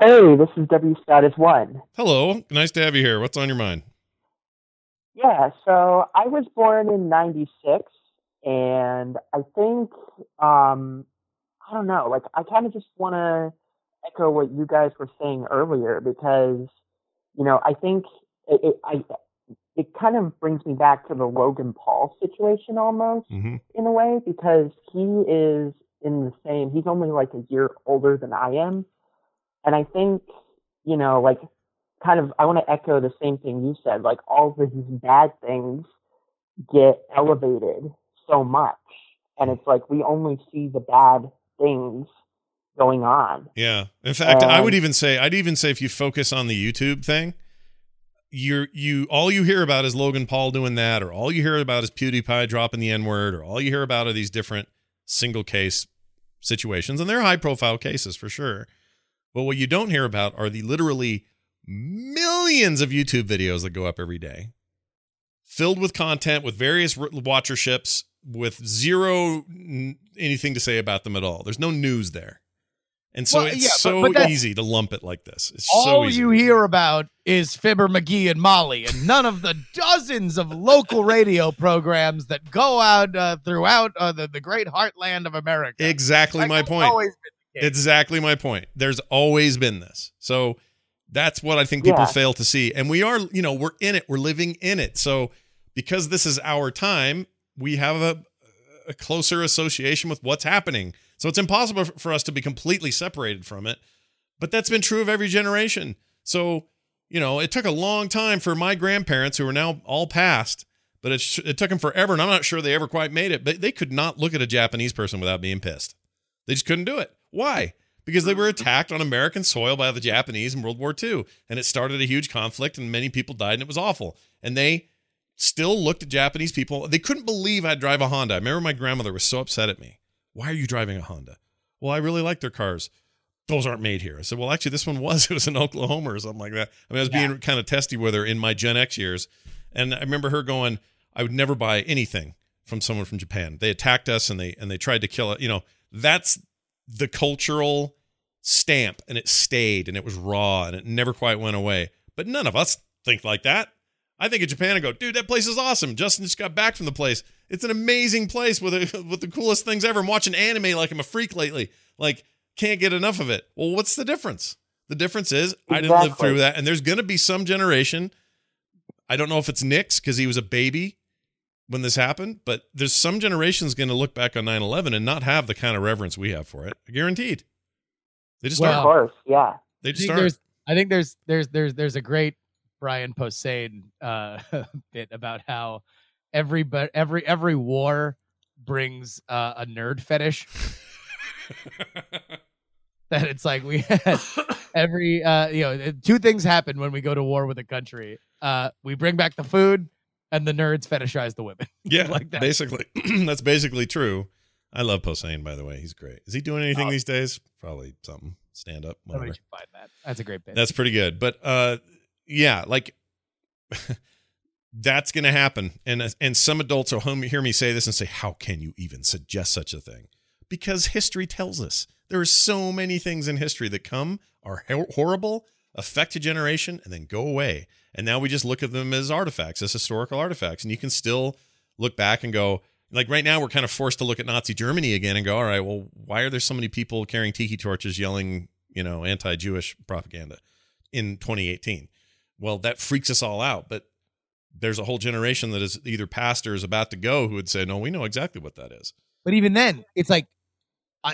Hey, this is W Status One. Hello, nice to have you here. What's on your mind? Yeah, so I was born in '96, and I think um, I don't know. Like, I kind of just want to echo what you guys were saying earlier because, you know, I think it, it I it kind of brings me back to the Logan Paul situation almost Mm-hmm. in a way because he is in the same. He's only like a year older than I am, and I think you know, like, kind of. I want to echo the same thing you said. Like, all of these bad things get elevated so much, and it's like we only see the bad things going on. Yeah. In fact, I would Um, even say I'd even say if you focus on the YouTube thing, you're you all you hear about is Logan Paul doing that, or all you hear about is PewDiePie dropping the N word, or all you hear about are these different single case situations, and they're high profile cases for sure. But what you don't hear about are the literally millions of YouTube videos that go up every day, filled with content with various watcherships, with zero n- anything to say about them at all. There's no news there. And so Well, it's yeah, so but that's- easy to lump it like this. It's All so easy. you hear about is Fibber McGee and Molly, and none of the dozens of local radio programs that go out uh, throughout uh, the, the great heartland of America. Exactly Like, my point. always been Exactly my point. There's always been this. So that's what I think people Yeah. fail to see. And we are, you know, we're in it. We're living in it. So because this is our time, we have a, a closer association with what's happening. So it's impossible for us to be completely separated from it. But that's been true of every generation. So, you know, it took a long time for my grandparents who are now all past, but it, sh- it took them forever. And I'm not sure they ever quite made it, but they could not look at a Japanese person without being pissed. They just couldn't do it. Why? Because they were attacked on American soil by the Japanese in World War II. And it started a huge conflict, and many people died, and it was awful. And they still looked at Japanese people. They couldn't believe I'd drive a Honda. I remember my grandmother was so upset at me. Why are you driving a Honda? Well, I really like their cars. Those aren't made here. I said, well, actually, this one was. It was in Oklahoma or something like that. I mean, I was being kind of testy with her in my Gen X years. And I remember her going, I would never buy anything from someone from Japan. They attacked us and they and they tried to kill it. You know, that's the cultural stamp and it stayed and it was raw and it never quite went away. But none of us think like that. I think of Japan and go, dude, that place is awesome. Justin just got back from the place. It's an amazing place with a, with the coolest things ever. I'm watching anime like I'm a freak lately. Like, can't get enough of it. Well, what's the difference? The difference is I didn't live through that, and there's going to be some generation. I don't know if it's Nick's because he was a baby when this happened, but there's some generations going to look back on 9/11 and not have the kind of reverence we have for it. Guaranteed. They just well, aren't. course, yeah. They I just think aren't. there's I think there's there's there's there's a great Brian Posehn uh, bit about how every but every every war brings uh, a nerd fetish. that it's like we had every uh you know two things happen when we go to war with a country. Uh, we bring back the food, and the nerds fetishize the women. Yeah, like that. basically. That's basically true. I love Posehn, by the way. He's great. Is he doing anything Oh. these days? Probably something. Stand up, whatever. find that. That's a great bit. That's pretty good. But uh yeah, like that's going to happen. And and some adults will hear me say this and say, "How can you even suggest such a thing?" Because history tells us. There are so many things in history that come are horrible, affect a generation and then go away. And now we just look at them as artifacts, as historical artifacts, and you can still look back and go like right now we're kind of forced to look at Nazi Germany again and go, "All right, well, why are there so many people carrying tiki torches yelling, you know, anti-Jewish propaganda in 2018?" Well, that freaks us all out, but there's a whole generation that is either past or is about to go who would say, "No, we know exactly what that is." But even then, it's like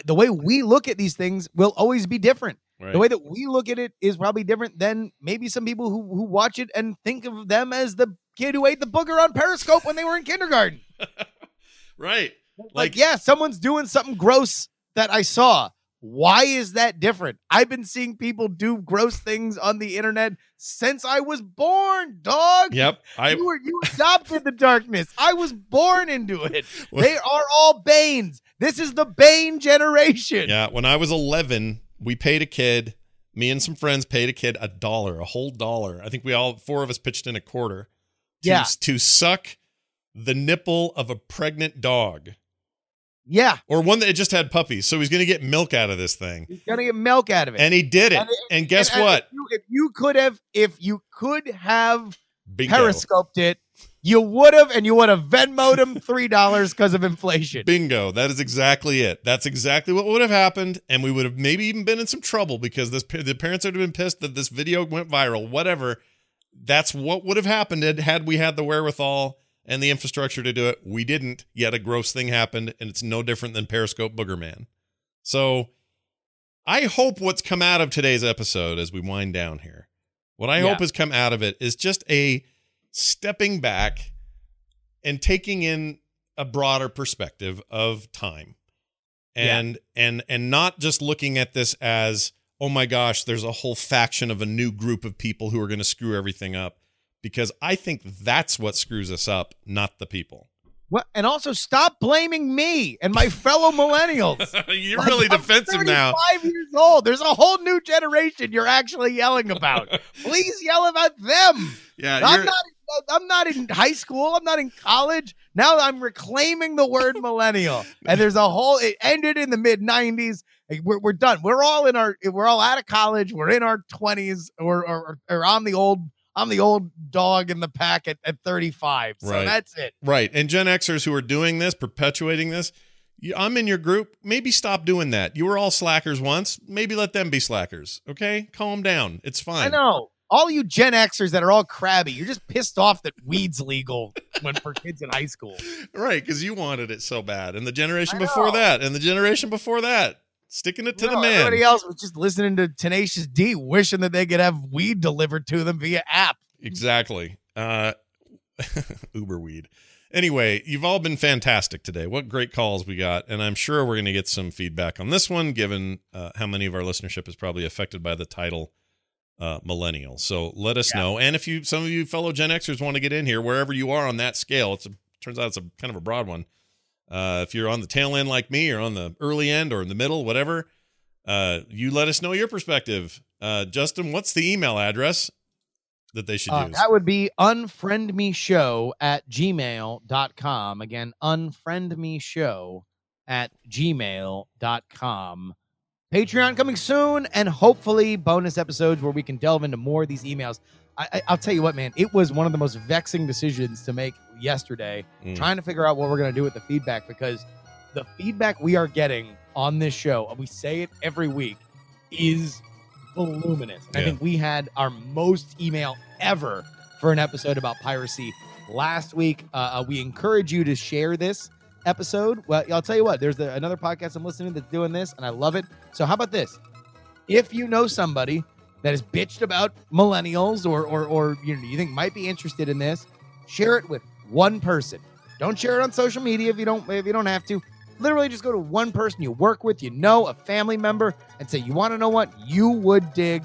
the way we look at these things will always be different. Right? The way that we look at it is probably different than maybe some people who who watch it and think of them as the kid who ate the booger on Periscope when they were in kindergarten. right. Like, Like- yeah, someone's doing something gross that I saw. Why is that different? I've been seeing people do gross things on the internet since I was born, dog. Yep. I you were you adopted the darkness. I was born into it. They are all Banes. This is the Bane generation. Yeah, when I was 11, we paid a kid, me and some friends paid a kid a dollar, a whole dollar. I think we all four of us pitched in a quarter to, Yeah. to suck the nipple of a pregnant dog Yeah. or one that just had puppies. So he's going to get milk out of this thing. He's gonna get milk out of it. And he did it. And And, guess And- and what? If you, if you could have, if you could have Bingo. periscoped it, you would have, and you would have Venmoed him three dollars because of inflation. Bingo. That is exactly it. That's exactly what would have happened. And we would have maybe even been in some trouble because this the parents would have been pissed that this video went viral, whatever. That's what would have happened had- we had the wherewithal and the infrastructure to do it. We didn't, yet a gross thing happened, and it's no different than Periscope Booger Man. So I hope what's come out of today's episode as we wind down here, what I Yeah. hope has come out of it is just a stepping back and taking in a broader perspective of time and and and not just looking at this as oh my gosh there's a whole faction of a new group of people who are going to screw everything up because i think that's what screws us up not the people What? And also stop blaming me and my fellow millennials. You're Like, really I'm defensive now. Five years old. There's a whole new generation you're actually yelling about. Please yell about them. Yeah, I'm not. I'm not in high school. I'm not in college. Now I'm reclaiming the word millennial. And there's a whole. It ended in the mid '90s. We're, we're done. We're all in our. We're all out of college. We're in our 20s, or or, or I'm the old. I'm the old dog in the pack at, at 35. So Right. that's it. right. And Gen Xers who are doing this, perpetuating this, I'm in your group. Maybe stop doing that. You were all slackers once. Maybe let them be slackers. Okay, calm down. It's fine. I know. All you Gen Xers that are all crabby, you're just pissed off that weed's legal when for kids in high school. Right, because you wanted it so bad, and the generation before that, and the generation before that, sticking it to No, the man. Everybody else was just listening to Tenacious D, wishing that they could have weed delivered to them via app. Exactly. Uh, Uber weed. Anyway, you've all been fantastic today. What great calls we got, and I'm sure we're going to get some feedback on this one, given uh, how many of our listenership is probably affected by the title uh, millennial. So let us Yeah. know, and if you, some of you fellow Gen Xers, want to get in here, wherever you are on that scale, it turns out it's a kind of a broad one. Uh, if you're on the tail end like me, or on the early end, or in the middle, whatever, uh, you let us know your perspective. Uh, Justin, what's the email address that they should Uh, use? that would be unfriendmeshow at gmail.com. Again, unfriendmeshow at gmail.com. Patreon coming soon, and hopefully bonus episodes where we can delve into more of these emails. I, I, I'll tell you what, man, it was one of the most vexing decisions to make yesterday, Mm. trying to figure out what we're going to do with the feedback because the feedback we are getting on this show, and we say it every week, is voluminous. And I think we had our most email ever for an episode about piracy last week. Uh, uh, we encourage you to share this episode. Well, I'll tell you what, there's the, another podcast I'm listening to that's doing this, and I love it. So, how about this? If you know somebody that is bitched about millennials or, or, or you, know, you think might be interested in this, share it with one person. Don't share it on social media if you don't if you don't have to. Literally, just go to one person you work with, you know, a family member, and say, "You want to know what? You would dig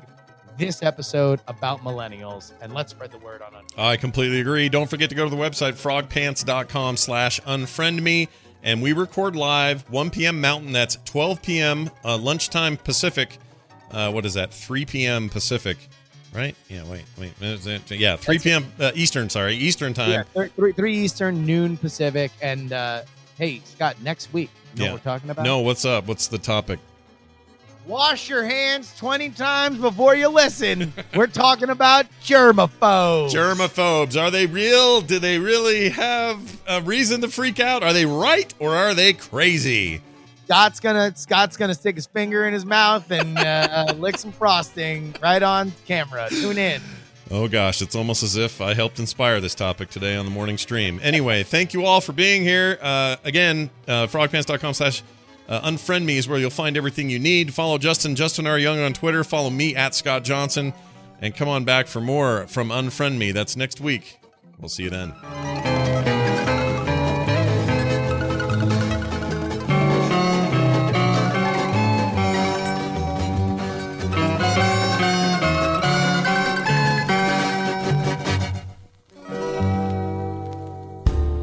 this episode about millennials, and let's spread the word on it." I completely agree. Don't forget to go to the website frogpants.com slash unfriend me. And we record live 1 p.m. Mountain. That's 12 p.m. Uh, lunchtime Pacific. Uh, what is that? 3 p.m. Pacific, right? Yeah, wait, wait. Yeah, 3 p.m. Uh, Eastern, sorry. Eastern time. Yeah, three, three, three Eastern, noon Pacific, and uh, hey, Scott, next week, you know Yeah. what we're talking about? No, what's up? What's the topic? Wash your hands 20 times before you listen. We're talking about germaphobes. Germaphobes. Are they real? Do they really have a reason to freak out? Are they right or are they crazy? Scott's gonna Scott's gonna stick his finger in his mouth and uh, lick some frosting right on camera. Tune in. Oh gosh, it's almost as if I helped inspire this topic today on the morning stream. Anyway, thank you all for being here. Uh, again, uh, frogpants.com slash uh, unfriend me is where you'll find everything you need. Follow Justin, Justin R. Young on Twitter. Follow me at Scott Johnson. And come on back for more from Unfriend Me. That's next week. We'll see you then.